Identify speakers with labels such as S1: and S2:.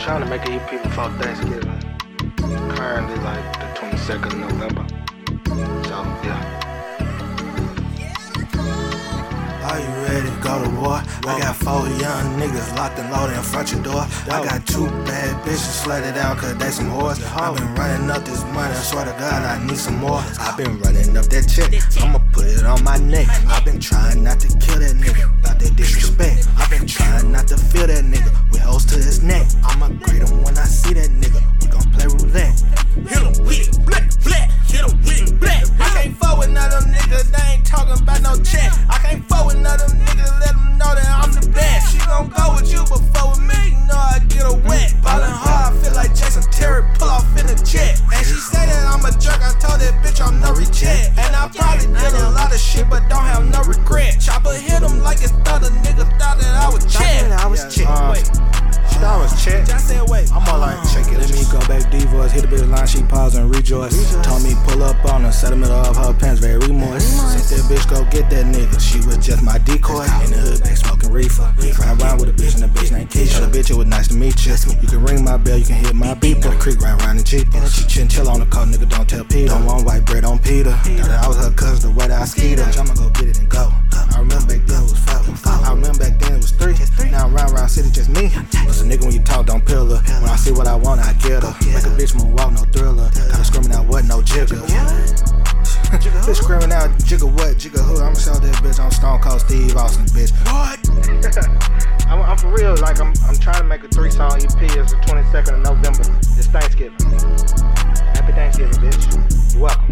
S1: trying to make an EP before Thanksgiving. Currently, like the 22nd of November. So, yeah.
S2: Are you ready to go to war? I got four young niggas locked and loaded in front your door. I oh. got two bad bitches flooded out cause they some whores. I've oh. been running up this money, I swear to God I need some more. I've been running up that check, I'ma put it on my neck. I've been trying not to kill that nigga, rejoice. Told me pull up on her, set the middle of her pants, very remorse. Sent that bitch go get that nigga, she was just my decoy. In the hood, back smoking reefer. Ride around with a bitch and a bitch named Keisha. The bitch, it was nice to meet you. You can ring my bell, you can hit my beep. beeper. The creek right around the Jeep. Chinchilla on the coat, nigga, don't tell Peter. Don't want white bread on Peter. Thought that I was her cousin, the way that I skied her. Me. What's a nigga when you talk, don't pill her. When I see what I want, I get her. Make a bitch move walk, no thriller. Gotta screaming out what, no jigger. bitch screaming out jigger what, jigger who? I'ma sell that bitch I'm Stone Cold Steve Austin, bitch. What?
S1: I'm, I'm for real. Like, I'm, I'm trying to make a three song EP. It's the 22nd of November. It's Thanksgiving. Happy Thanksgiving, bitch. You're welcome.